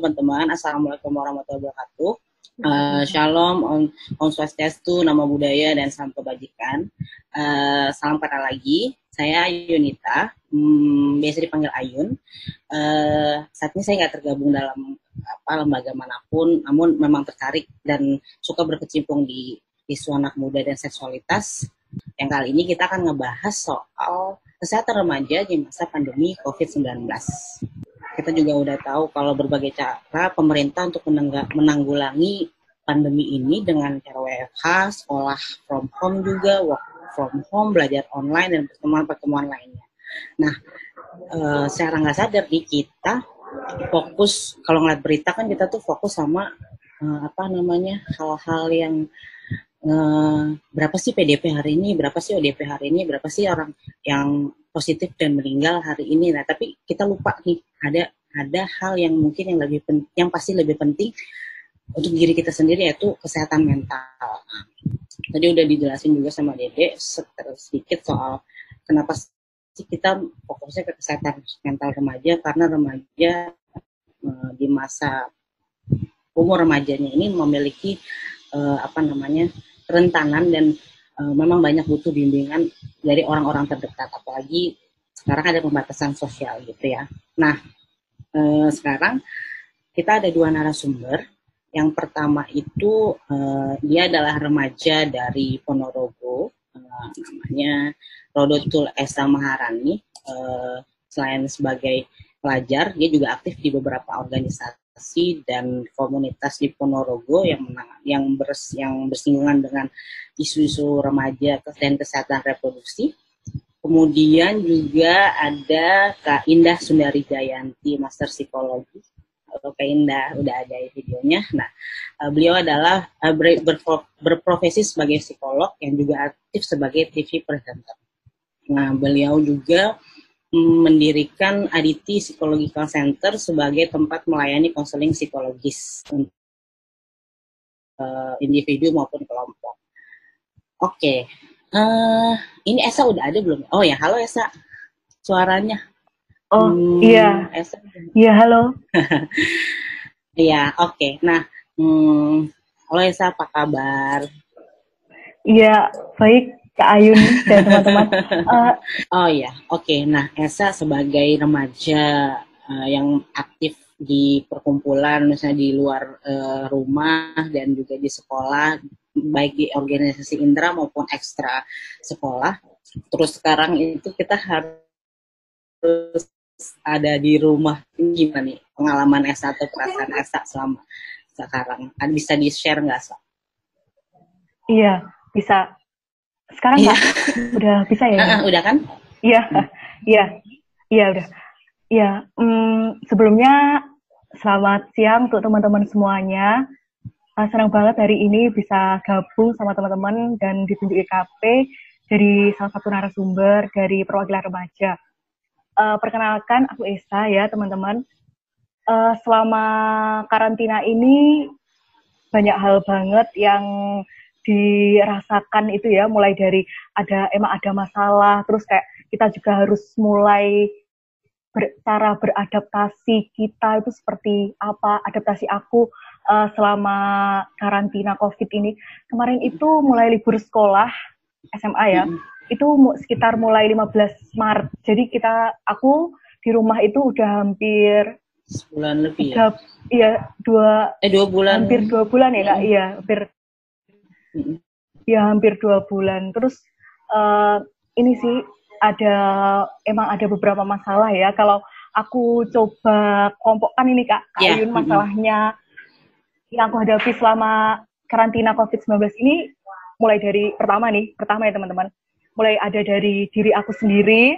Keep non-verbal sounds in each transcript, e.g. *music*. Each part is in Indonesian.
teman-teman. Assalamualaikum warahmatullahi wabarakatuh. Uh, shalom, Om, Om Swastiastu, Nama Budaya, dan Salam Kebajikan. Uh, salam kenal lagi. Saya Yunita, hmm, biasa dipanggil Ayun. Uh, saat ini saya nggak tergabung dalam apa lembaga mana pun, namun memang tertarik dan suka berkecimpung di isu anak muda dan seksualitas. Yang kali ini kita akan ngebahas soal kesehatan remaja di masa pandemi COVID-19 kita juga udah tahu kalau berbagai cara pemerintah untuk menanggulangi pandemi ini dengan cara WFH, sekolah from home juga, work from home, belajar online dan pertemuan-pertemuan lainnya. Nah, uh, secara nggak sadar di kita fokus kalau ngeliat berita kan kita tuh fokus sama uh, apa namanya hal-hal yang uh, berapa sih PDP hari ini, berapa sih ODP hari ini, berapa sih orang yang positif dan meninggal hari ini. Nah, tapi kita lupa nih ada ada hal yang mungkin yang lebih penting, yang pasti lebih penting untuk diri kita sendiri yaitu kesehatan mental. Tadi udah dijelasin juga sama Dede sedikit soal kenapa sih kita fokusnya ke kesehatan mental remaja karena remaja uh, di masa umur remajanya ini memiliki uh, apa namanya kerentanan dan uh, memang banyak butuh bimbingan dari orang-orang terdekat apalagi sekarang ada pembatasan sosial gitu ya. Nah, eh, sekarang kita ada dua narasumber. Yang pertama itu eh, dia adalah remaja dari Ponorogo, eh, namanya Rodotul Esa Maharani. Eh, selain sebagai pelajar, dia juga aktif di beberapa organisasi dan komunitas di Ponorogo yang yang, bers, yang bersinggungan dengan isu-isu remaja dan kesehatan reproduksi. Kemudian juga ada Kak Indah Sundari Jayanti, Master Psikologi. Kak Indah udah ada videonya. Nah, eh, beliau adalah eh, berprofesi sebagai psikolog yang juga aktif sebagai TV presenter. Nah, beliau juga mendirikan Aditi Psychological Center sebagai tempat melayani konseling psikologis untuk uh, individu maupun kelompok. Oke, okay. Uh, ini Esa udah ada belum? Oh ya, halo Esa. Suaranya. Oh hmm, iya. Esa. Iya halo. *laughs* Iya oke. Okay. Nah, hmm, halo Esa apa kabar? Iya baik Kak Ayun dan teman-teman. uh, *laughs* oh iya oke. Okay. Nah Esa sebagai remaja uh, yang aktif di perkumpulan misalnya di luar uh, rumah dan juga di sekolah baik di organisasi indra maupun ekstra sekolah. Terus sekarang itu kita harus ada di rumah. Gimana nih pengalaman S1 perasaan S1 selama sekarang? Bisa di-share nggak, Sa? Iya, bisa. Sekarang iya. Udah bisa ya? Uh, udah kan? Iya, hmm. iya, iya udah. Iya, um, sebelumnya selamat siang untuk teman-teman semuanya. Uh, senang banget hari ini bisa gabung sama teman-teman dan ditunjuk IKP dari salah satu narasumber dari perwakilan remaja. Uh, perkenalkan, aku Esa ya teman-teman. Uh, selama karantina ini banyak hal banget yang dirasakan itu ya, mulai dari ada emang ada masalah, terus kayak kita juga harus mulai ber, cara beradaptasi kita itu seperti apa, adaptasi aku uh, selama karantina COVID ini. Kemarin itu mulai libur sekolah SMA ya. Hmm. Itu sekitar mulai 15 Maret. Jadi kita aku di rumah itu udah hampir sebulan lebih ya. Iya, dua eh dua bulan. Hampir dua bulan ya, Kak. Hmm. Iya, hampir. Ya, hampir dua bulan. Terus uh, ini sih ada emang ada beberapa masalah ya. Kalau aku coba kelompokkan ini Kak, Kak yeah. Ayun masalahnya yang aku hadapi selama karantina COVID-19 ini mulai dari pertama nih, pertama ya teman-teman, mulai ada dari diri aku sendiri,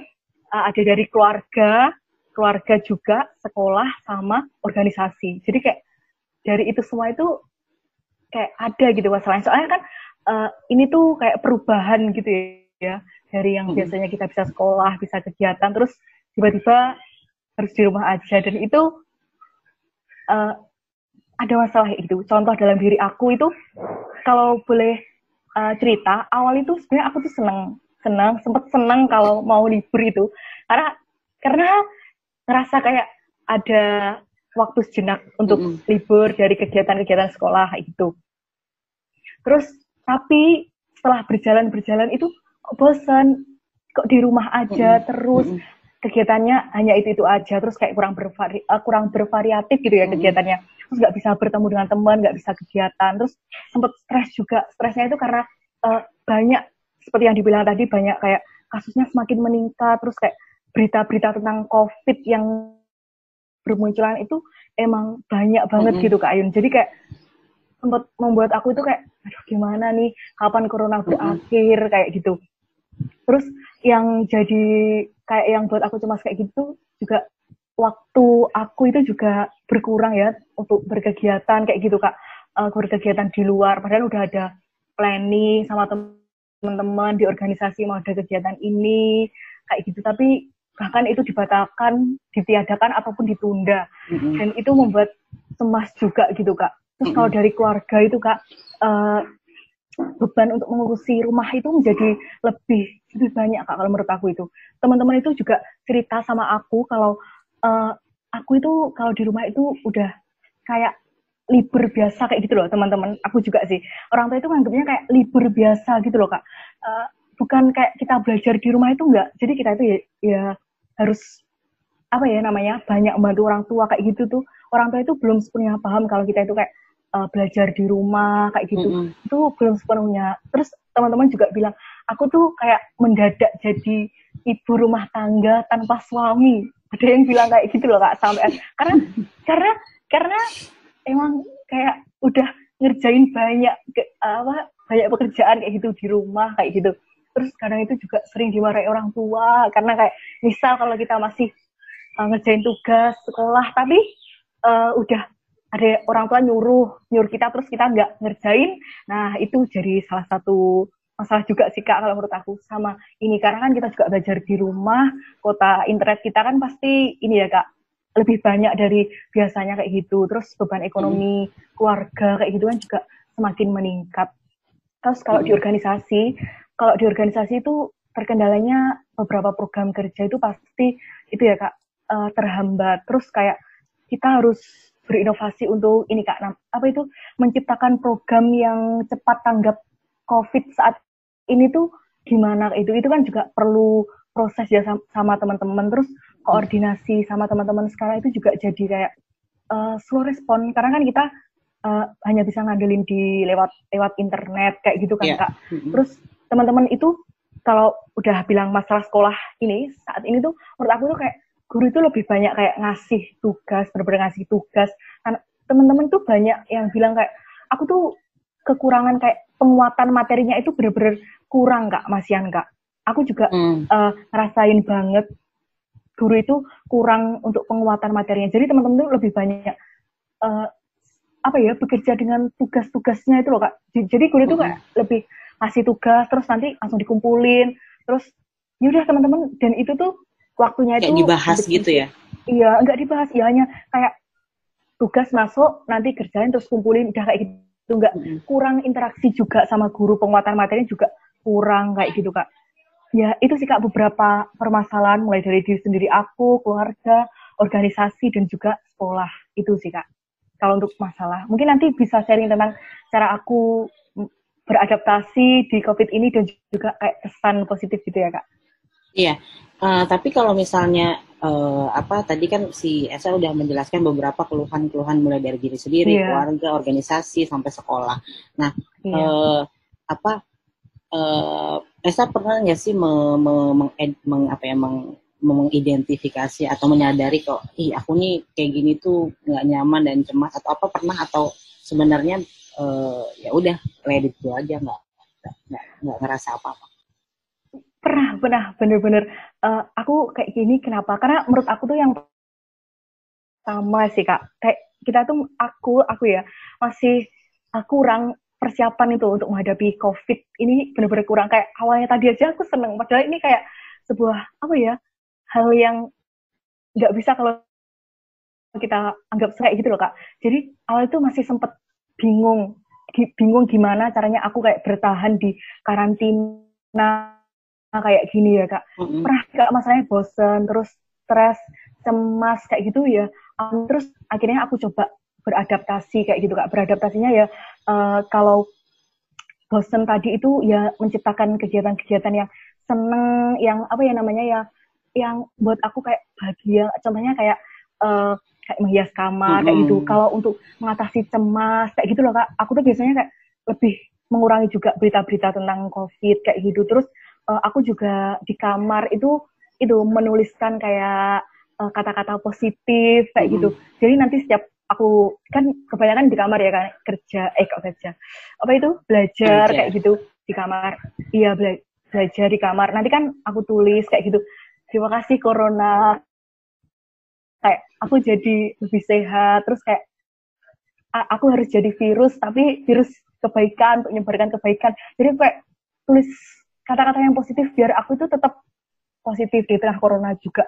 uh, ada dari keluarga, keluarga juga, sekolah, sama organisasi. Jadi kayak dari itu semua itu kayak ada gitu masalahnya. Soalnya kan uh, ini tuh kayak perubahan gitu ya, dari yang biasanya kita bisa sekolah, bisa kegiatan, terus tiba-tiba harus di rumah aja. Dan itu uh, ada masalah itu. Contoh dalam diri aku itu, kalau boleh uh, cerita, awal itu sebenarnya aku tuh seneng, seneng, sempet seneng kalau mau libur itu, karena karena ngerasa kayak ada waktu sejenak untuk mm -hmm. libur dari kegiatan-kegiatan sekolah itu. Terus tapi setelah berjalan-berjalan itu bosan kok di rumah aja mm -hmm. terus mm -hmm. kegiatannya hanya itu itu aja terus kayak kurang bervari uh, kurang bervariatif gitu ya mm -hmm. kegiatannya terus nggak bisa bertemu dengan teman nggak bisa kegiatan terus sempat stres juga stresnya itu karena uh, banyak seperti yang dibilang tadi banyak kayak kasusnya semakin meningkat terus kayak berita-berita tentang covid yang bermunculan itu emang banyak banget mm -hmm. gitu Kak Ayun. Jadi kayak sempat membuat aku itu kayak aduh gimana nih kapan corona berakhir mm -hmm. kayak gitu. Terus yang jadi kayak yang buat aku cemas kayak gitu juga waktu aku itu juga berkurang ya untuk berkegiatan kayak gitu Kak. Uh, berkegiatan di luar padahal udah ada planning sama teman-teman di organisasi mau ada kegiatan ini kayak gitu tapi bahkan itu dibatalkan, ditiadakan ataupun ditunda. Mm-hmm. Dan itu membuat cemas juga gitu kak. Terus mm-hmm. kalau dari keluarga itu kak uh, beban untuk mengurusi rumah itu menjadi lebih lebih banyak kak kalau menurut aku itu. Teman-teman itu juga cerita sama aku kalau uh, aku itu kalau di rumah itu udah kayak libur biasa kayak gitu loh teman-teman. Aku juga sih orang tua itu nganggapnya kayak libur biasa gitu loh kak. Uh, bukan kayak kita belajar di rumah itu enggak. Jadi kita itu ya, ya harus apa ya namanya banyak membantu orang tua kayak gitu tuh. Orang tua itu belum sepenuhnya paham kalau kita itu kayak uh, belajar di rumah kayak gitu. Mm -hmm. Itu belum sepenuhnya. Terus teman-teman juga bilang, aku tuh kayak mendadak jadi ibu rumah tangga tanpa suami. Ada yang bilang kayak gitu loh kak sampai *laughs* karena karena karena emang kayak udah ngerjain banyak ke, apa banyak pekerjaan kayak gitu di rumah kayak gitu terus kadang itu juga sering dimarahi orang tua karena kayak misal kalau kita masih uh, ngerjain tugas sekolah tapi uh, udah ada orang tua nyuruh nyuruh kita terus kita nggak ngerjain nah itu jadi salah satu masalah juga sih kak kalau menurut aku sama ini karena kan kita juga belajar di rumah kota internet kita kan pasti ini ya kak lebih banyak dari biasanya kayak gitu terus beban ekonomi hmm. keluarga kayak gitu kan juga semakin meningkat terus kalau hmm. di organisasi kalau di organisasi itu terkendalanya beberapa program kerja itu pasti itu ya kak uh, terhambat. Terus kayak kita harus berinovasi untuk ini kak apa itu menciptakan program yang cepat tanggap covid saat ini tuh gimana itu itu kan juga perlu proses ya sama teman-teman. Terus koordinasi sama teman-teman sekarang itu juga jadi kayak uh, slow respon. Karena kan kita uh, hanya bisa ngandelin di lewat lewat internet kayak gitu kan yeah. kak. Terus teman-teman itu kalau udah bilang masalah sekolah ini saat ini tuh menurut aku tuh kayak guru itu lebih banyak kayak ngasih tugas benar-benar ngasih tugas kan teman-teman tuh banyak yang bilang kayak aku tuh kekurangan kayak penguatan materinya itu benar-benar kurang kak Mas Yan kak aku juga hmm. uh, ngerasain banget guru itu kurang untuk penguatan materinya jadi teman-teman tuh lebih banyak uh, apa ya bekerja dengan tugas-tugasnya itu loh kak jadi guru itu kayak hmm. lebih kasih tugas terus nanti langsung dikumpulin. Terus yaudah teman-teman dan itu tuh waktunya itu dibahas gitu ya? Iya nggak dibahas. Ya hanya kayak tugas masuk nanti kerjain terus kumpulin. Udah kayak gitu nggak mm -hmm. kurang interaksi juga sama guru penguatan materi juga kurang kayak gitu kak. Ya itu sih kak beberapa permasalahan mulai dari diri sendiri aku keluarga organisasi dan juga sekolah. Itu sih kak kalau untuk masalah. Mungkin nanti bisa sharing tentang cara aku beradaptasi di COVID ini dan juga kayak kesan positif gitu ya kak? Iya, uh, tapi kalau misalnya uh, apa tadi kan si Esa udah menjelaskan beberapa keluhan-keluhan mulai dari diri sendiri, yeah. keluarga, organisasi sampai sekolah. Nah, yeah. Iya. uh, apa uh, Esa pernah nggak sih me, me, meng, meng, apa ya meng, mengidentifikasi atau menyadari kok, ih aku nih kayak gini tuh nggak nyaman dan cemas atau apa pernah atau sebenarnya uh, ya udah let it go aja nggak nggak ngerasa apa-apa. Pernah pernah bener-bener. Uh, aku kayak gini kenapa? Karena menurut aku tuh yang sama sih kak. Kayak kita tuh aku aku ya masih uh, kurang persiapan itu untuk menghadapi covid. Ini bener-bener kurang. Kayak awalnya tadi aja aku seneng padahal ini kayak sebuah apa ya hal yang nggak bisa kalau kita anggap kayak gitu loh kak. Jadi awal itu masih sempet bingung bingung gimana caranya aku kayak bertahan di karantina kayak gini ya kak. Mm-hmm. pernah gak masalahnya bosen terus stres cemas kayak gitu ya? Um, terus akhirnya aku coba beradaptasi kayak gitu kak. Beradaptasinya ya uh, kalau bosen tadi itu ya menciptakan kegiatan-kegiatan yang seneng yang apa ya namanya ya yang buat aku kayak bahagia. Contohnya kayak uh, kayak menghias kamar mm -hmm. kayak gitu. Kalau untuk mengatasi cemas kayak gitu loh kak. Aku tuh biasanya kayak lebih mengurangi juga berita-berita tentang covid kayak gitu. Terus uh, aku juga di kamar itu itu menuliskan kayak eh, kata-kata positif kayak mm -hmm. gitu jadi nanti setiap aku kan kebanyakan di kamar ya kan kerja eh kok kerja? Apa itu? Belajar. kayak gitu di kamar. Iya bela belajar di kamar. Nanti kan aku tulis kayak gitu. Terima kasih corona kayak aku jadi lebih sehat terus kayak aku harus jadi virus tapi virus kebaikan untuk menyebarkan kebaikan. Jadi kayak tulis kata-kata yang positif biar aku itu tetap positif di tengah corona juga.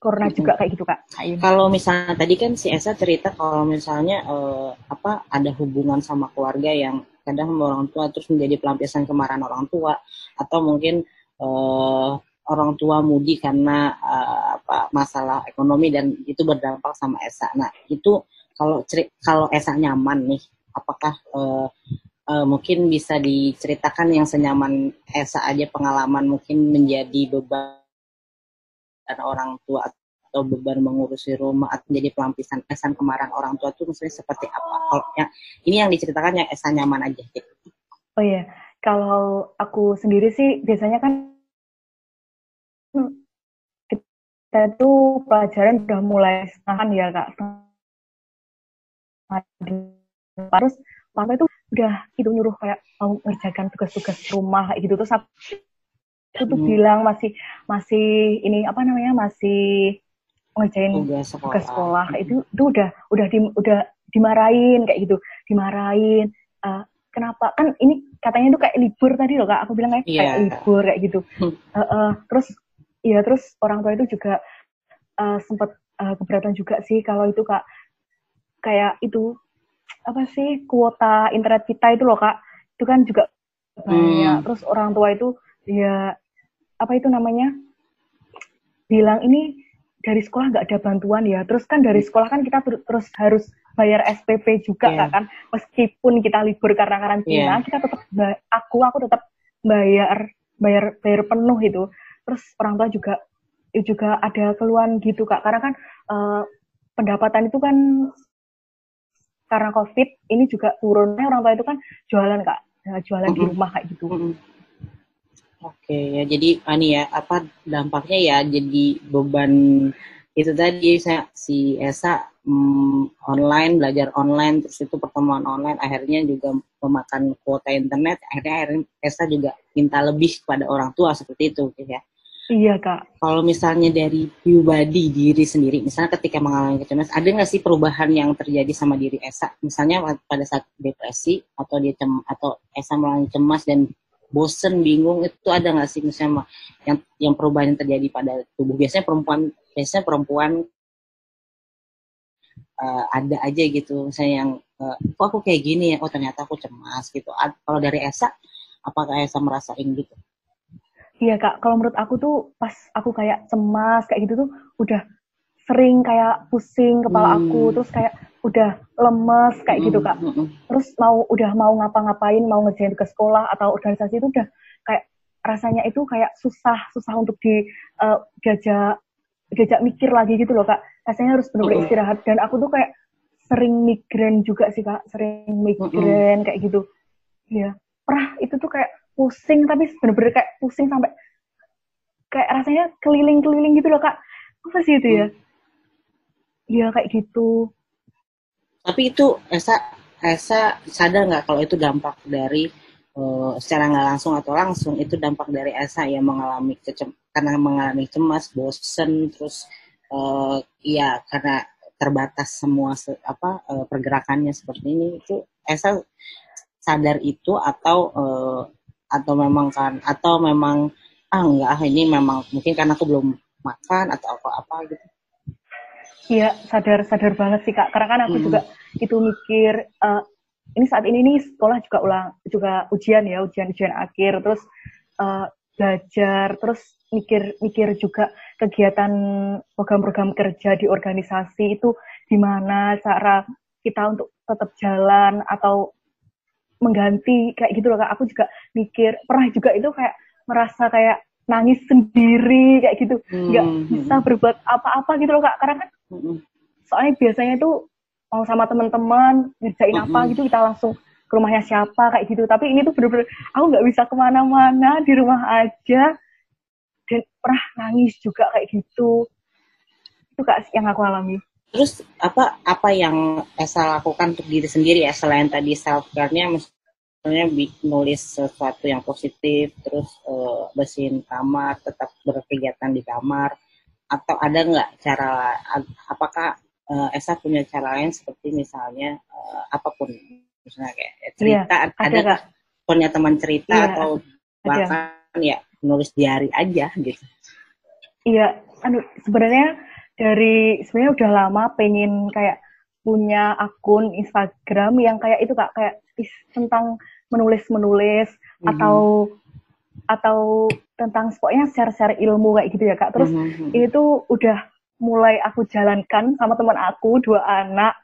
Corona juga kayak gitu kak. Kalau misalnya tadi kan si Esa cerita kalau misalnya uh, apa ada hubungan sama keluarga yang kadang sama orang tua terus menjadi pelampiasan kemarahan orang tua atau mungkin uh, orang tua mudi karena uh, apa masalah ekonomi dan itu berdampak sama Esa. Nah itu kalau kalau Esa nyaman nih, apakah uh, uh, mungkin bisa diceritakan yang senyaman Esa aja pengalaman mungkin menjadi beban orang tua atau beban mengurusi rumah atau menjadi pelampiasan kesan kemarahan orang tua itu maksudnya seperti apa? Kalau ya, ini yang diceritakan yang Esa nyaman aja gitu. Oh iya, kalau aku sendiri sih biasanya kan kita itu pelajaran udah mulai setengah ya kak. Terus papa itu udah itu nyuruh kayak mau ngerjakan tugas-tugas rumah kayak gitu. Terus aku tuh hmm. bilang masih masih ini apa namanya masih ngerjain tugas sekolah, tugas sekolah. Itu itu udah udah di, udah dimarahin kayak gitu. Dimarahin uh, kenapa? Kan ini katanya itu kayak libur tadi loh kak. Aku bilang kayak, yeah. kayak libur kayak gitu. Uh, uh, terus iya terus orang tua itu juga uh, sempat uh, keberatan juga sih kalau itu kak kayak itu apa sih kuota internet kita itu loh kak itu kan juga banyak hmm. terus orang tua itu ya apa itu namanya bilang ini dari sekolah nggak ada bantuan ya terus kan dari sekolah kan kita ter terus harus bayar SPP juga yeah. kan meskipun kita libur karena karantina yeah. kita tetap aku aku tetap bayar bayar bayar penuh itu terus orang tua juga juga ada keluhan gitu kak karena kan uh, pendapatan itu kan karena covid ini juga turunnya orang tua itu kan jualan kak jualan mm -hmm. di rumah kayak gitu mm -hmm. Oke ya, jadi ani ya apa dampaknya ya jadi beban itu tadi saya si Esa hmm, online belajar online terus itu pertemuan online akhirnya juga memakan kuota internet akhirnya akhirnya Esa juga minta lebih kepada orang tua seperti itu ya. Iya kak. Kalau misalnya dari pribadi diri sendiri, misalnya ketika mengalami kecemasan, ada nggak sih perubahan yang terjadi sama diri Esa? Misalnya pada saat depresi atau dia cem atau Esa mulai cemas dan bosen bingung itu ada nggak sih misalnya yang yang perubahan yang terjadi pada tubuh biasanya perempuan biasanya perempuan uh, ada aja gitu misalnya yang uh, kok aku kayak gini ya oh ternyata aku cemas gitu kalau dari Esa apakah Esa merasain gitu iya kak. Kalau menurut aku tuh pas aku kayak cemas kayak gitu tuh udah sering kayak pusing kepala hmm. aku terus kayak udah lemes kayak gitu kak. terus mau udah mau ngapa-ngapain mau ngerjain ke sekolah atau organisasi itu udah kayak rasanya itu kayak susah susah untuk di uh, diajak diajak mikir lagi gitu loh kak. Rasanya harus benar-benar istirahat. Dan aku tuh kayak sering migrain juga sih kak. Sering migrain kayak gitu. Ya pernah itu tuh kayak pusing tapi bener-bener kayak pusing sampai kayak rasanya keliling-keliling gitu loh kak. Apa sih itu ya. Iya kayak gitu. Tapi itu Esa Esa sadar nggak kalau itu dampak dari uh, secara nggak langsung atau langsung itu dampak dari Esa yang mengalami kecem karena mengalami cemas, bosen, terus uh, ya karena terbatas semua se apa uh, pergerakannya seperti ini. Itu Esa sadar itu atau uh, atau memang kan atau memang ah enggak ah ini memang mungkin karena aku belum makan atau apa apa gitu Iya, sadar sadar banget sih kak. Karena kan aku hmm. juga itu mikir uh, ini saat ini nih sekolah juga ulang juga ujian ya ujian ujian akhir. Terus uh, belajar terus mikir-mikir juga kegiatan program-program kerja di organisasi itu gimana cara kita untuk tetap jalan atau mengganti kayak gitu loh kak. Aku juga mikir pernah juga itu kayak merasa kayak nangis sendiri kayak gitu. Nggak hmm. bisa berbuat apa-apa gitu loh kak. Karena kan hmm. soalnya biasanya itu mau sama teman-teman ngerjain hmm. apa gitu kita langsung ke rumahnya siapa kayak gitu. Tapi ini tuh bener-bener aku nggak bisa ke mana-mana di rumah aja. Dan pernah nangis juga kayak gitu. Itu kak yang aku alami terus apa apa yang Esa lakukan untuk diri sendiri ya selain tadi self care-nya misalnya nulis sesuatu yang positif terus uh, bersihin kamar tetap berkegiatan di kamar. Atau ada nggak cara apakah uh, Esa punya cara lain seperti misalnya uh, apa pun? Misalnya kayak cerita iya, ada nggak punya teman cerita iya, atau bahkan ada. ya nulis diary aja gitu. Iya anu sebenarnya dari sebenarnya udah lama pengen kayak punya akun Instagram yang kayak itu kak kayak tentang menulis menulis mm -hmm. atau atau tentang pokoknya share-share ilmu kayak gitu ya kak terus mm -hmm. ini tuh udah mulai aku jalankan sama teman aku dua anak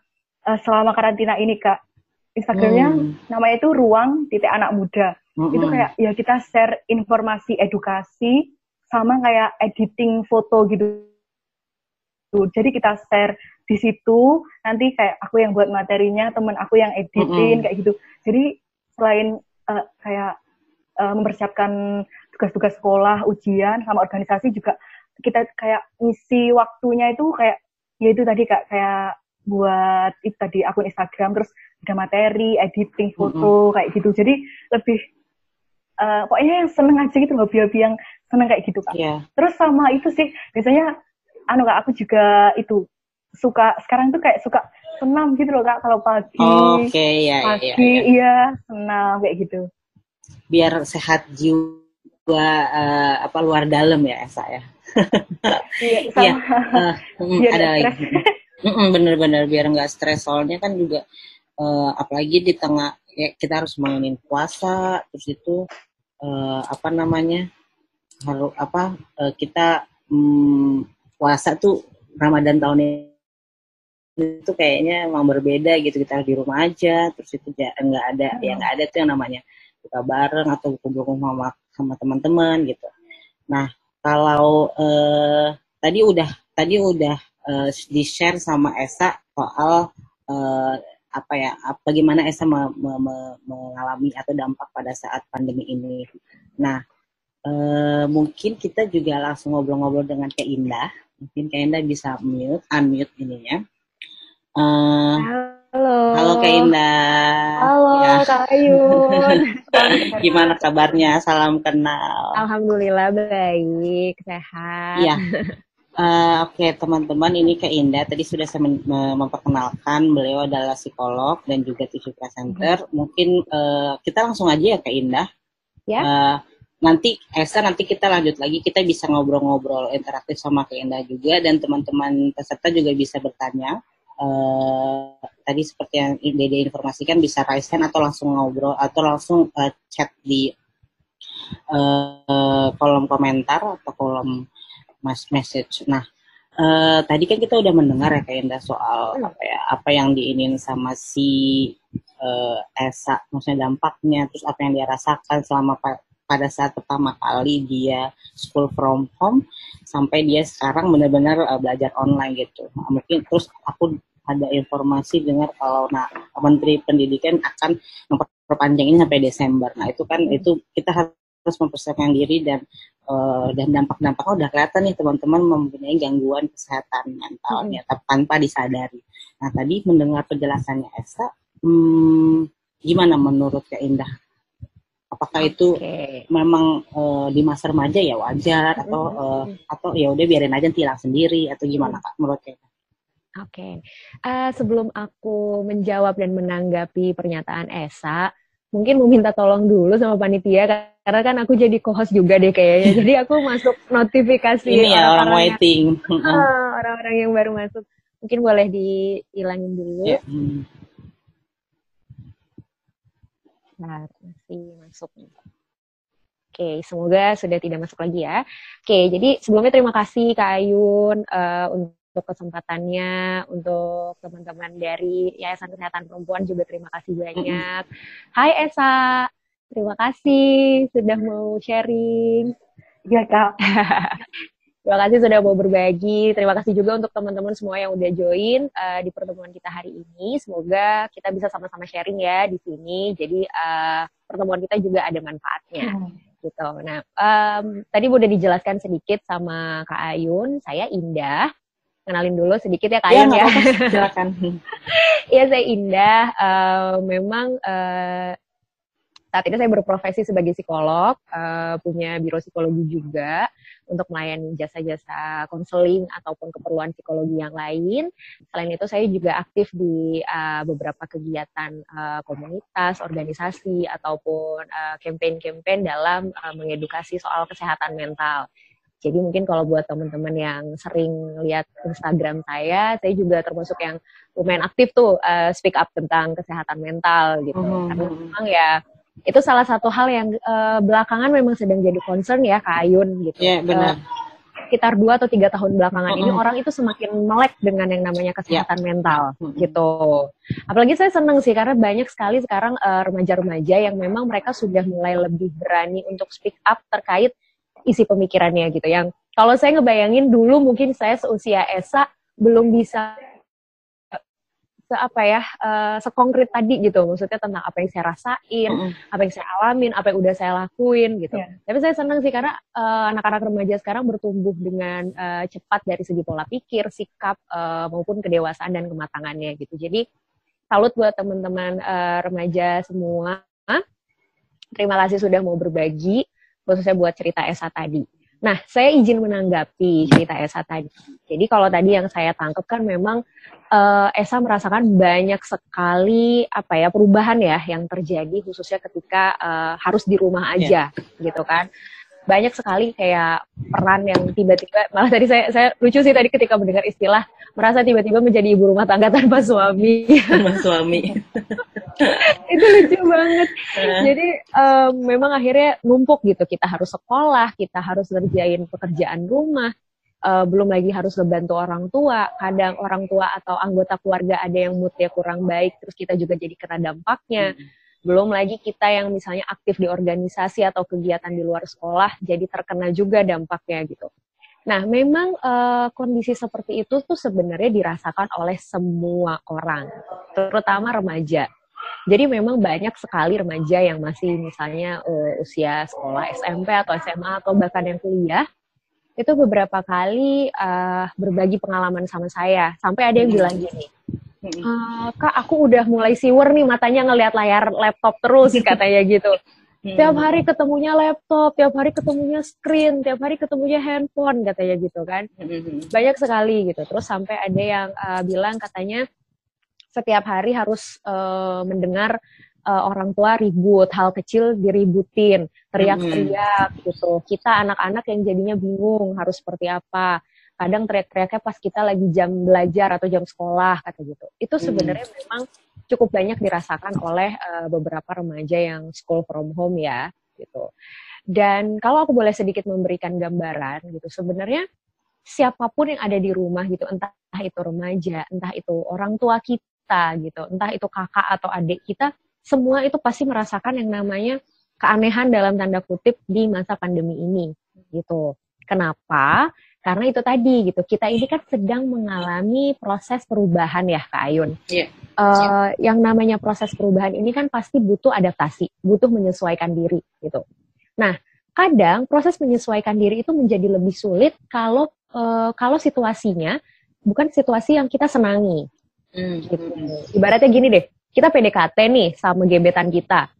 uh, selama karantina ini kak Instagramnya mm. namanya itu ruang titik anak muda Mm-hmm. Itu kayak ya kita share informasi edukasi sama kayak editing foto gitu. Jadi kita share di situ, nanti kayak aku yang buat materinya, temen aku yang editing mm-hmm. kayak gitu. Jadi selain uh, kayak uh, mempersiapkan tugas-tugas sekolah, ujian sama organisasi juga kita kayak ngisi waktunya itu kayak ya itu tadi kak kayak buat itu tadi akun Instagram terus ada materi, editing foto mm -hmm. kayak gitu. Jadi lebih uh, pokoknya yang seneng aja gitu hobi-hobi yang seneng kayak gitu kak. Yeah. Terus sama itu sih biasanya anu kak aku juga itu suka sekarang tuh kayak suka senam gitu loh kak kalau pagi. Oke okay, ya, pagi ya, ya. iya senam kayak gitu. Biar sehat jiwa uh, apa luar dalam ya Esa ya. *laughs* iya sama. ya, uh, mm, ada lagi. *laughs* Bener-bener biar nggak stres soalnya kan juga uh, apalagi di tengah ya kita harus mainin puasa terus itu uh, apa namanya harus apa uh, kita um, puasa tuh Ramadan tahun ini itu kayaknya emang berbeda gitu kita di rumah aja terus itu nggak ada hmm. ya nggak ada tuh yang namanya kita bareng atau kumpul sama sama teman-teman gitu nah kalau uh, tadi udah tadi udah uh, di share sama Esa soal uh, apa ya bagaimana Esa me, me, me, mengalami atau dampak pada saat pandemi ini. Nah, e, mungkin kita juga langsung ngobrol-ngobrol dengan Kak Indah. Mungkin Kak Indah bisa mute, unmute ininya. E, halo. Halo Kak Indah. Halo ya. Kak Ayu. *laughs* Gimana kabarnya? Salam kenal. Alhamdulillah baik, sehat. Iya. Uh, Oke okay, teman-teman ini ke Indah tadi sudah saya memperkenalkan beliau adalah psikolog dan juga TV presenter. Hmm. Mungkin uh, kita langsung aja ya ke Indah. Ya. Uh, nanti Esa nanti kita lanjut lagi kita bisa ngobrol-ngobrol interaktif sama ke Indah juga dan teman-teman peserta juga bisa bertanya. Uh, tadi seperti yang Dede informasikan bisa raise hand atau langsung ngobrol atau langsung uh, chat di uh, kolom komentar atau kolom message. Nah, uh, tadi kan kita udah mendengar ya kayak Indah soal hmm. apa ya apa yang diinin sama si uh, Esa, maksudnya dampaknya, terus apa yang dia rasakan selama pada saat pertama kali dia school from home sampai dia sekarang benar-benar uh, belajar online gitu. Nah, mungkin terus aku ada informasi dengar kalau nah Menteri Pendidikan akan memperpanjang ini sampai Desember. Nah itu kan itu kita harus mempersiapkan diri dan uh, dan dampak-dampaknya udah kelihatan nih teman-teman mempunyai gangguan kesehatan mentalnya hmm. tanpa disadari. Nah tadi mendengar penjelasannya Esa, hmm, gimana menurut Kak Indah? Apakah okay. itu memang uh, di masa remaja ya wajar atau uh, atau ya udah biarin aja tilang sendiri atau gimana Kak menurut Kak? Oke, okay. uh, sebelum aku menjawab dan menanggapi pernyataan Esa, mungkin mau minta tolong dulu sama panitia karena kan aku jadi co-host juga deh kayaknya. *laughs* Jadi aku masuk notifikasi ini ya orang, -orang waiting. *laughs* Orang-orang yang baru masuk. Mungkin boleh dihilangin dulu. Yeah. Hmm. Nah, masih masuk. Oke, semoga sudah tidak masuk lagi ya. Oke, jadi sebelumnya terima kasih Kak Ayun uh, untuk kesempatannya, untuk teman-teman dari Yayasan Kesehatan Perempuan juga terima kasih banyak. Hai Esa, terima kasih sudah mau sharing. Iya Kak. *laughs* Terima kasih sudah mau berbagi. Terima kasih juga untuk teman-teman semua yang udah join uh, di pertemuan kita hari ini. Semoga kita bisa sama-sama sharing ya di sini. Jadi uh, pertemuan kita juga ada manfaatnya. Hmm. Gitu. Nah, um, tadi udah dijelaskan sedikit sama Kak Ayun. Saya Indah. Kenalin dulu sedikit ya Kak iya, Ayun ya. ya. Silakan. *laughs* Iya, saya Indah. Uh, memang uh, saat ini saya berprofesi sebagai psikolog, uh, punya biro psikologi juga untuk melayani jasa-jasa konseling ataupun keperluan psikologi yang lain. Selain itu saya juga aktif di uh, beberapa kegiatan uh, komunitas, organisasi ataupun campaign-campaign dalam uh, mengedukasi soal kesehatan mental. Jadi mungkin kalau buat teman-teman yang sering lihat Instagram saya, saya juga termasuk yang lumayan aktif tuh uh, speak up tentang kesehatan mental gitu. Mm -hmm. Karena memang ya itu salah satu hal yang uh, belakangan memang sedang jadi concern ya Kak Ayun gitu. Iya yeah, benar. Uh, sekitar dua atau tiga tahun belakangan mm -hmm. ini orang itu semakin melek dengan yang namanya kesehatan yeah. mental mm -hmm. gitu. Apalagi saya seneng sih karena banyak sekali sekarang eh, remaja-remaja yang memang mereka sudah mulai lebih berani untuk speak up terkait isi pemikirannya gitu. Yang kalau saya ngebayangin dulu mungkin saya seusia Esa belum bisa se apa ya uh, sekonkret tadi gitu. Maksudnya tentang apa yang saya rasain mm -hmm. apa yang saya alamin apa yang udah saya lakuin gitu. Yeah. tapi saya senang sih karena uh, anak-anak remaja sekarang bertumbuh dengan uh, cepat dari segi pola pikir sikap uh, maupun kedewasaan dan kematangannya gitu. Jadi salut buat teman-teman uh, remaja semua. Terima kasih sudah mau berbagi khususnya buat cerita Esa tadi Nah, saya izin menanggapi cerita Esa tadi. Jadi kalau tadi yang saya tangkap kan memang uh, Esa merasakan banyak sekali apa ya perubahan ya yang terjadi khususnya ketika uh, harus di rumah iya. aja yeah. gitu kan banyak sekali kayak peran yang tiba-tiba malah tadi saya saya lucu sih tadi ketika mendengar istilah merasa tiba-tiba menjadi ibu rumah tangga tanpa suami. Tanpa suami. *laughs* Itu lucu banget. Uh. jadi um, memang akhirnya numpuk gitu. Kita harus sekolah kita harus ngerjain pekerjaan rumah uh, belum lagi harus ngebantu orang tua. Kadang orang tua atau anggota keluarga ada yang moodnya kurang baik terus kita juga jadi kena dampaknya. Hmm belum lagi kita yang misalnya aktif di organisasi atau kegiatan di luar sekolah, jadi terkena juga dampaknya gitu. Nah, memang uh, kondisi seperti itu tuh sebenarnya dirasakan oleh semua orang, terutama remaja. Jadi memang banyak sekali remaja yang masih misalnya uh, usia sekolah SMP atau SMA atau bahkan yang kuliah itu beberapa kali uh, berbagi pengalaman sama saya. Sampai ada yang bilang gini, uh, kak aku udah mulai siwer nih matanya ngelihat layar laptop terus *laughs* katanya gitu tiap hari ketemunya laptop, tiap hari ketemunya screen, tiap hari ketemunya handphone katanya gitu kan. Banyak sekali gitu. Terus sampai ada yang uh, bilang katanya setiap hari harus uh, mendengar uh, orang tua ribut, hal kecil diributin, teriak-teriak gitu. Kita anak-anak yang jadinya bingung harus seperti apa kadang teriak-teriaknya pas kita lagi jam belajar atau jam sekolah kata gitu itu hmm. sebenarnya hmm. memang cukup banyak dirasakan oleh uh, beberapa remaja yang school from home ya gitu dan kalau aku boleh sedikit memberikan gambaran gitu sebenarnya siapa pun yang ada di rumah gitu entah itu remaja entah itu orang tua kita gitu entah itu kakak atau adik kita semua itu pasti merasakan yang namanya keanehan dalam tanda kutip di masa pandemi ini gitu kenapa karena itu tadi gitu, kita ini kan sedang mengalami proses perubahan ya Kak Ayun. Yeah. Iya. Uh, yeah. Yang namanya proses perubahan ini kan pasti butuh adaptasi, butuh menyesuaikan diri gitu. Nah, kadang proses menyesuaikan diri itu menjadi lebih sulit kalau uh, kalau situasinya bukan situasi yang kita senangi. Mm. Gitu. Ibaratnya gini deh, kita PDKT nih sama gebetan kita.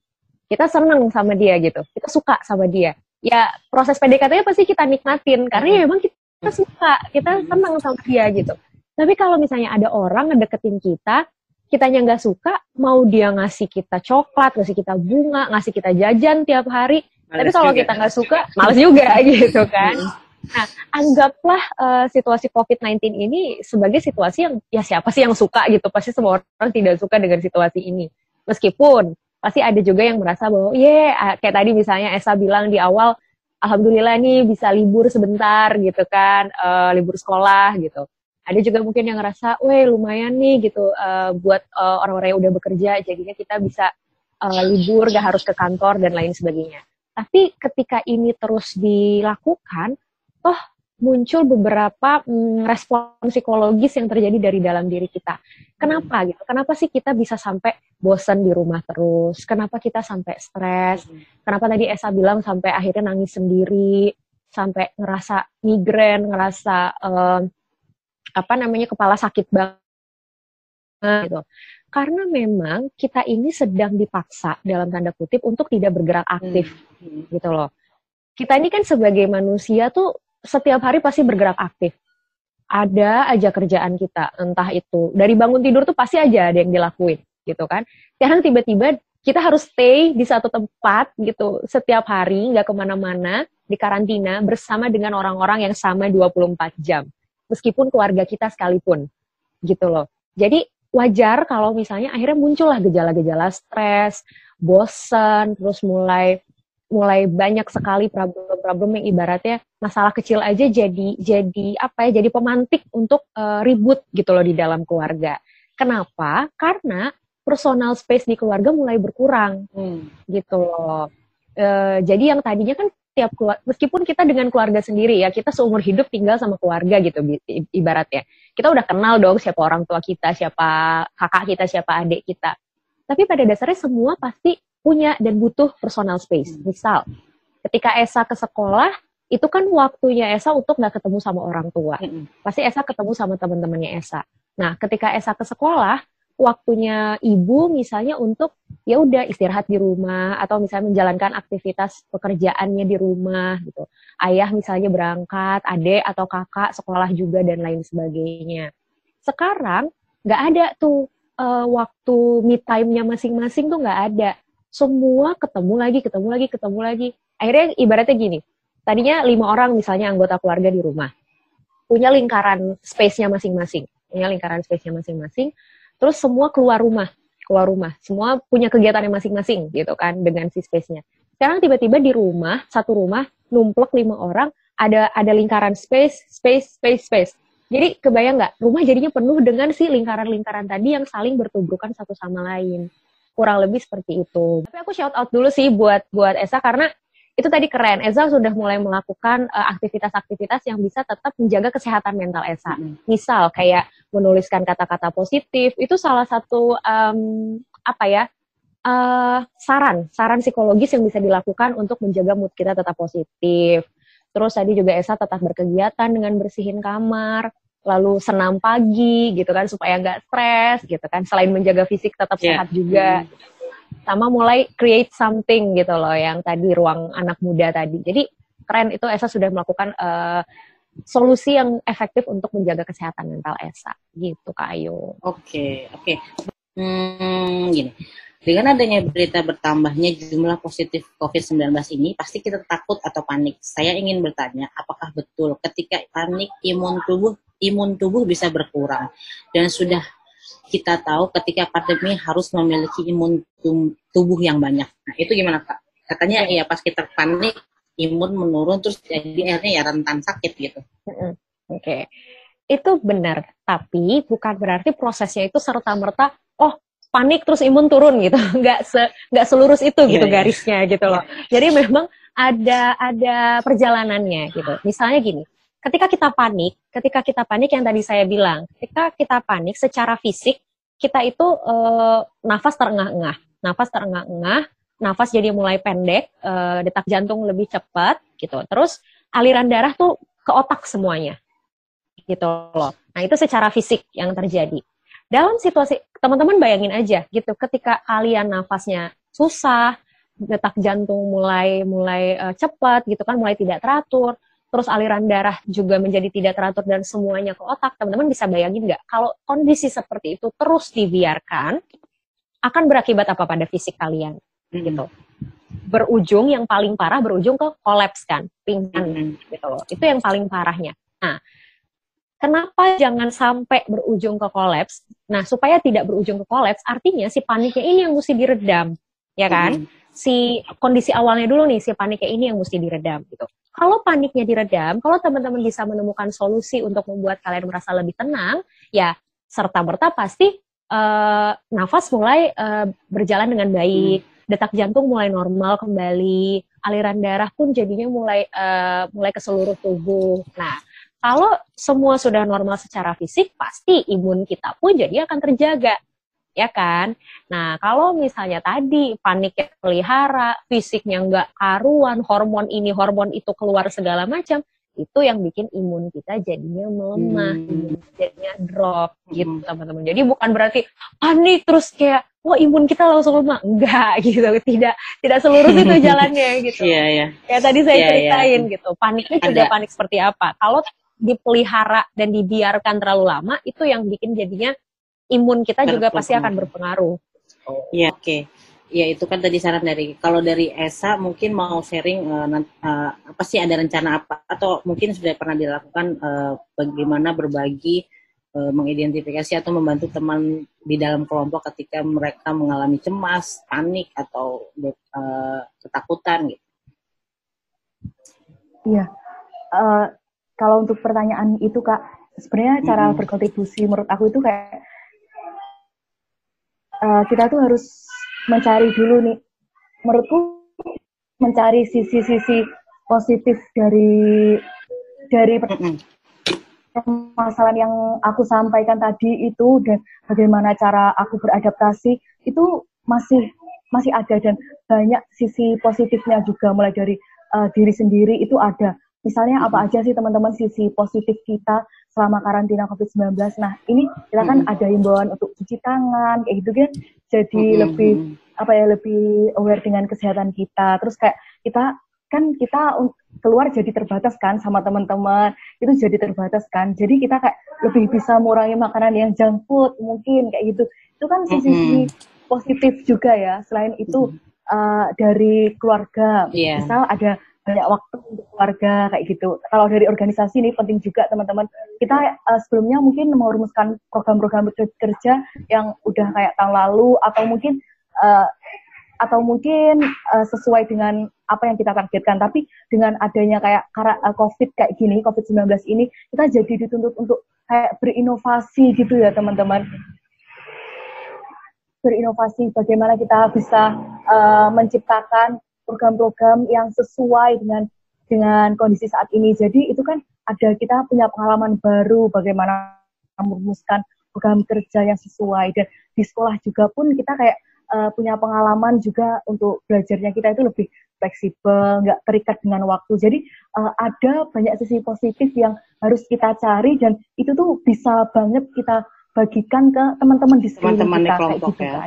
Kita senang sama dia gitu, kita suka sama dia. Ya proses PDKT-nya pasti kita nikmatin karena ya memang kita kita suka kita senang sama dia gitu tapi kalau misalnya ada orang ngedeketin kita kitanya nggak suka mau dia ngasih kita coklat ngasih kita bunga ngasih kita jajan tiap hari males tapi kalau kita nggak suka males juga *laughs* gitu kan Nah, anggaplah uh, situasi COVID-19 ini sebagai situasi yang ya siapa sih yang suka gitu? Pasti semua orang tidak suka dengan situasi ini. Meskipun pasti ada juga yang merasa bahwa, ye, yeah, kayak tadi misalnya Esa bilang di awal, alhamdulillah nih bisa libur sebentar gitu kan, uh, libur sekolah gitu. Ada juga mungkin yang ngerasa, weh lumayan nih gitu uh, buat uh, orang-orang yang udah bekerja, jadinya kita bisa uh, libur, gak harus ke kantor dan lain sebagainya. Tapi ketika ini terus dilakukan, toh muncul beberapa mm, respon psikologis yang terjadi dari dalam diri kita. Kenapa gitu? Kenapa sih kita bisa sampai bosan di rumah terus? Kenapa kita sampai stres? Kenapa tadi Esa bilang sampai akhirnya nangis sendiri, sampai ngerasa migrain, ngerasa um, apa namanya kepala sakit banget gitu. Karena memang kita ini sedang dipaksa dalam tanda kutip untuk tidak bergerak aktif hmm. gitu loh. Kita ini kan sebagai manusia tuh setiap hari pasti bergerak aktif. Ada aja kerjaan kita, entah itu dari bangun tidur tuh pasti aja ada yang dilakuin, gitu kan. Sekarang tiba-tiba kita harus stay di satu tempat gitu setiap hari, nggak ke mana-mana, di karantina bersama dengan orang-orang yang sama 24 jam. Meskipun keluarga kita sekalipun, gitu loh. Jadi wajar kalau misalnya akhirnya muncullah gejala-gejala stres, bosen, terus mulai mulai banyak sekali problem-problem yang ibaratnya masalah kecil aja jadi jadi apa ya jadi pemantik untuk uh, ribut gitu loh di dalam keluarga. Kenapa? Karena personal space di keluarga mulai berkurang hmm. gitu loh. Uh, jadi yang tadinya kan tiap keluarga, meskipun kita dengan keluarga sendiri ya kita seumur hidup tinggal sama keluarga gitu ibaratnya. Kita udah kenal dong siapa orang tua kita, siapa kakak kita, siapa adik kita. Tapi pada dasarnya semua pasti punya dan butuh personal space. Hmm. Misal, ketika Esa ke sekolah, itu kan waktunya Esa untuk nggak ketemu sama orang tua. Hmm. Pasti Esa ketemu sama teman-temannya Esa. Nah, ketika Esa ke sekolah, waktunya ibu misalnya untuk ya udah istirahat di rumah atau misalnya menjalankan aktivitas pekerjaannya di rumah gitu. Ayah misalnya berangkat, adik atau kakak sekolah juga dan lain sebagainya. Sekarang nggak ada tuh uh, waktu me time-nya masing-masing tuh nggak ada semua ketemu lagi, ketemu lagi, ketemu lagi. Akhirnya ibaratnya gini, tadinya lima orang misalnya anggota keluarga di rumah, punya lingkaran space-nya masing-masing, punya lingkaran space-nya masing-masing, terus semua keluar rumah, keluar rumah, semua punya kegiatannya masing-masing gitu kan dengan si space-nya. Sekarang tiba-tiba di rumah, satu rumah, numplek lima orang, ada ada lingkaran space, space, space, space. Jadi kebayang nggak, rumah jadinya penuh dengan si lingkaran-lingkaran tadi yang saling bertubrukan satu sama lain kurang lebih seperti itu. Tapi aku shout out dulu sih buat buat Esa karena itu tadi keren. Esa sudah mulai melakukan uh, aktivitas-aktivitas yang bisa tetap menjaga kesehatan mental Esa. Hmm. Misal kayak menuliskan kata-kata positif itu salah satu um, apa ya uh, saran saran psikologis yang bisa dilakukan untuk menjaga mood kita tetap positif. Terus tadi juga Esa tetap berkegiatan dengan bersihin kamar, lalu senam pagi gitu kan supaya nggak stres gitu kan selain menjaga fisik tetap yeah. sehat juga sama mulai create something gitu loh yang tadi ruang anak muda tadi jadi keren itu Esa sudah melakukan uh, solusi yang efektif untuk menjaga kesehatan mental Esa gitu Kak Ayu. Oke okay, oke okay. hmm, gini dengan adanya berita bertambahnya jumlah positif COVID-19 ini, pasti kita takut atau panik. Saya ingin bertanya, apakah betul ketika panik imun tubuh imun tubuh bisa berkurang dan sudah kita tahu ketika pandemi harus memiliki imun tubuh yang banyak. Nah, itu gimana Kak? Katanya ya pas kita panik imun menurun terus jadi akhirnya ya rentan sakit gitu. Oke. Okay. Itu benar, tapi bukan berarti prosesnya itu serta-merta oh panik terus imun turun gitu *laughs* nggak se nggak selurus itu yeah, gitu yeah. garisnya gitu loh yeah. jadi memang ada ada perjalanannya gitu misalnya gini ketika kita panik ketika kita panik yang tadi saya bilang ketika kita panik secara fisik kita itu uh, nafas terengah-engah. Nafas terengah-engah nafas jadi mulai pendek uh, detak jantung lebih cepat gitu. Terus aliran darah tuh ke otak semuanya gitu loh. Nah itu secara fisik yang terjadi. Dalam situasi teman-teman bayangin aja gitu. Ketika kalian nafasnya susah detak jantung mulai mulai uh, cepat gitu kan mulai tidak teratur terus aliran darah juga menjadi tidak teratur dan semuanya ke otak teman-teman bisa bayangin nggak kalau kondisi seperti itu terus dibiarkan akan berakibat apa pada fisik kalian hmm. gitu berujung yang paling parah berujung ke kolaps kan pingsan hmm. gitu loh itu yang paling parahnya nah Kenapa jangan sampai berujung ke kolaps? Nah, supaya tidak berujung ke kolaps, artinya si paniknya ini yang mesti diredam. ya kan? Hmm. Si kondisi awalnya dulu nih, si paniknya ini yang mesti diredam gitu. Kalau paniknya diredam, kalau teman-teman bisa menemukan solusi untuk membuat kalian merasa lebih tenang, ya serta merta pasti uh, nafas mulai uh, berjalan dengan baik, hmm. detak jantung mulai normal kembali, aliran darah pun jadinya mulai uh, mulai ke seluruh tubuh. Nah, kalau semua sudah normal secara fisik, pasti imun kita pun jadi akan terjaga ya kan? Nah, kalau misalnya tadi paniknya pelihara, fisiknya nggak karuan, hormon ini, hormon itu keluar segala macam, itu yang bikin imun kita jadinya melemah, hmm. jadinya drop gitu hmm. teman-teman. Jadi bukan berarti panik terus kayak wah imun kita langsung lemah, enggak *laughs* gitu, tidak tidak seluruh itu *laughs* jalannya gitu. Iya yeah, iya. Yeah. tadi saya yeah, iya. ceritain yeah. gitu, paniknya juga panik seperti apa? Kalau dipelihara dan dibiarkan terlalu lama itu yang bikin jadinya imun kita juga pasti akan berpengaruh. Iya, oke. Okay. Ya itu kan tadi saran dari kalau dari Esa mungkin mau sharing uh, uh, apa sih ada rencana apa atau mungkin sudah pernah dilakukan uh, bagaimana berbagi uh, mengidentifikasi atau membantu teman di dalam kelompok ketika mereka mengalami cemas, panik atau uh, ketakutan gitu. Iya. Uh, kalau untuk pertanyaan itu Kak, sebenarnya cara -hmm. berkontribusi menurut aku itu kayak uh, kita tuh harus mencari dulu nih. Menurutku mencari sisi-sisi positif dari dari permasalahan yang aku sampaikan tadi itu dan bagaimana cara aku beradaptasi itu masih masih ada dan banyak sisi positifnya juga. Mulai dari uh, diri sendiri itu ada misalnya apa aja sih teman-teman sisi positif kita selama karantina COVID-19. Nah, ini kita kan hmm. ada himbauan untuk cuci tangan, kayak gitu kan. Jadi hmm. lebih apa ya lebih aware dengan kesehatan kita. Terus kayak kita kan kita keluar jadi terbatas kan sama teman-teman itu jadi terbatas kan jadi kita kayak lebih bisa mengurangi makanan yang junk food mungkin kayak gitu itu kan sisi mm positif juga ya selain itu mm uh, dari keluarga yeah. misal ada banyak waktu untuk keluarga kayak gitu. Kalau dari organisasi ini penting juga teman-teman. Kita uh, sebelumnya mungkin merumuskan program-program kerja yang udah kayak tahun lalu atau mungkin uh, atau mungkin uh, sesuai dengan apa yang kita targetkan. Tapi dengan adanya kayak uh, COVID kayak gini, COVID-19 ini, kita jadi dituntut untuk kayak berinovasi gitu ya teman-teman. Berinovasi bagaimana kita bisa uh, menciptakan program-program yang sesuai dengan dengan kondisi saat ini. Jadi itu kan ada kita punya pengalaman baru bagaimana merumuskan program kerja yang sesuai dan di sekolah juga pun kita kayak uh, punya pengalaman juga untuk belajarnya kita itu lebih fleksibel, nggak terikat dengan waktu. Jadi uh, ada banyak sisi positif yang harus kita cari dan itu tuh bisa banget kita bagikan ke teman-teman di teman-teman di kelompok gitu, ya.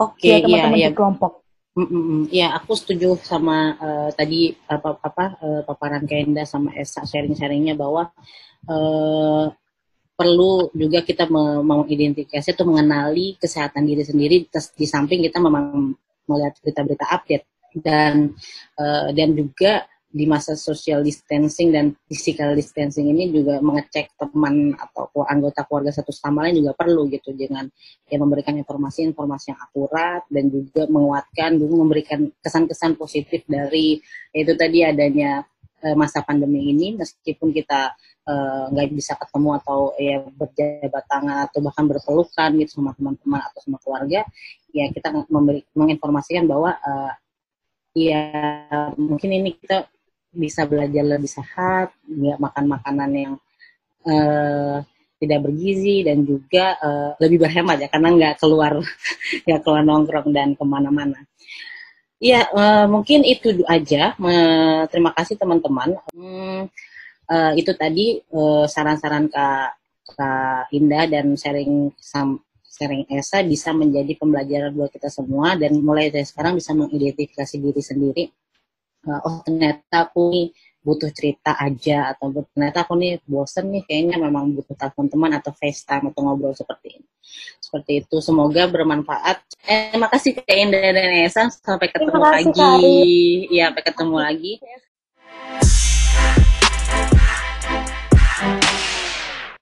Oke, okay, ya, teman-teman ya, ya. di kelompok. Mm-mm. Ya, aku setuju sama uh, tadi apa apa uh, paparan Kenda sama Esa sharing-sharingnya bahwa uh, perlu juga kita mengidentifikasi atau mengenali kesehatan diri sendiri di samping kita memang melihat berita-berita update dan uh, dan juga di masa social distancing dan physical distancing ini juga mengecek teman atau anggota keluarga satu sama lain juga perlu gitu dengan ya memberikan informasi-informasi yang akurat dan juga menguatkan juga memberikan kesan-kesan positif dari itu tadi adanya uh, masa pandemi ini. Meskipun kita eh, nggak uh, bisa ketemu atau ya berjabat tangan atau bahkan berpelukan gitu sama teman-teman atau sama keluarga ya kita memberi menginformasikan bahwa uh, ya mungkin ini kita bisa belajar lebih sehat, nggak makan makanan yang uh, tidak bergizi dan juga uh, lebih berhemat ya karena nggak keluar *laughs* nggak keluar nongkrong dan ke mana-mana. Ya uh, mungkin itu aja. Uh, terima kasih teman-teman. Uh, itu tadi saran-saran uh, kak kak Indah dan sharing sam sharing Esa bisa menjadi pembelajaran buat kita semua dan mulai dari sekarang bisa mengidentifikasi diri sendiri oh ternyata aku nih butuh cerita aja atau ternyata aku nih bosen nih kayaknya memang butuh telepon teman atau FaceTime atau ngobrol seperti ini. Seperti itu semoga bermanfaat. Eh makasih Kak Indah dan Esa sampai ketemu kasih, lagi. Iya, sampai ketemu lagi.